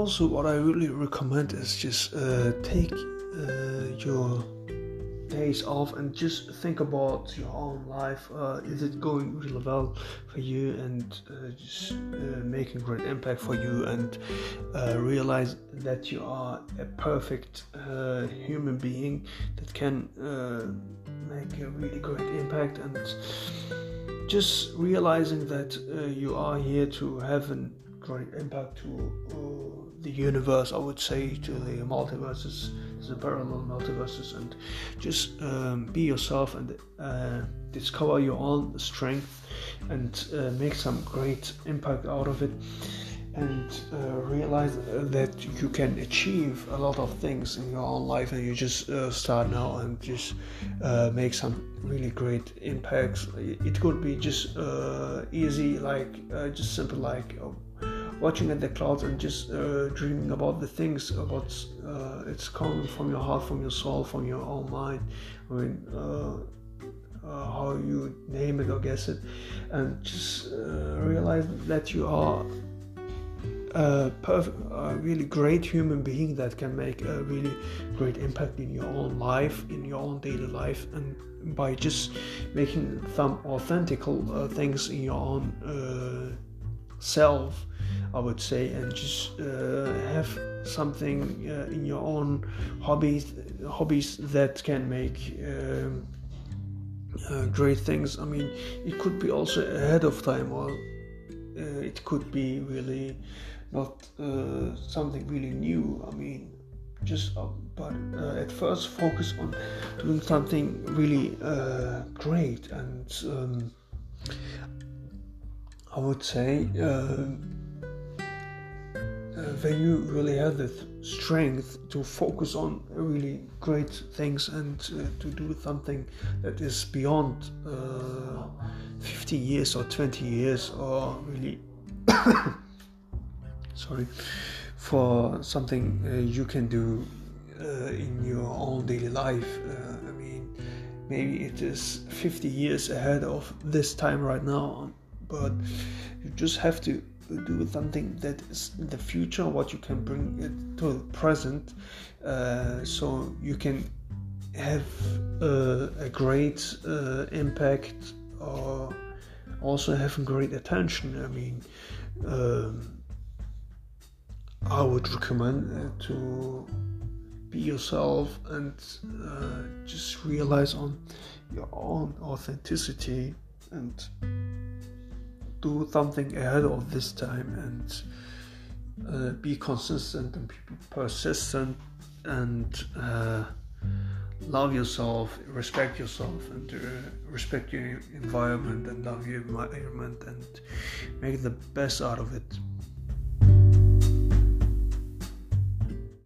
also what I really recommend is just uh, take uh, your days off and just think about your own life. Uh, is it going really well for you and uh, just uh, making great impact for you and uh, realize that you are a perfect human being that can make a really great impact and just realizing that you are here to have a great impact to the universe, I would say, to the multiverses, the parallel multiverses, and just um, be yourself and uh, discover your own strength and uh, make some great impact out of it. And uh, realize that you can achieve a lot of things in your own life, and you just uh, start now and just uh, make some really great impacts. It could be just uh, easy, like just simple, like oh, watching at the clouds and just uh, dreaming about the things about uh, it's coming from your heart from your soul from your own mind. I mean uh, uh how you name it or guess it. And just uh, realize that you are a perfect a really great human being that can make a really great impact in your own life in your own daily life. And by just making some authentic uh, things in your own self I would say, and just uh, have something uh, in your own hobbies, hobbies that can make um, uh, great things. I mean, it could be also ahead of time, or uh, it could be really not uh, something really new. I mean, just uh, but at first focus on doing something really great and. Um, I would say uh, when you really have the strength to focus on really great things and uh, to do something that is beyond uh, 50 years or 20 years or really sorry for something uh, you can do uh, in your own daily life. Uh, i mean maybe it is 50 years ahead of this time right now but you just have to do with something that is in the future, what you can bring it to the present, uh, so you can have uh, a great uh, impact or also have great attention. I mean, um, I would recommend uh, to be yourself and uh, just realize on your own authenticity and do something ahead of this time and uh, be consistent and be persistent and uh, love yourself, respect yourself, and uh, respect your environment and love your environment and make the best out of it.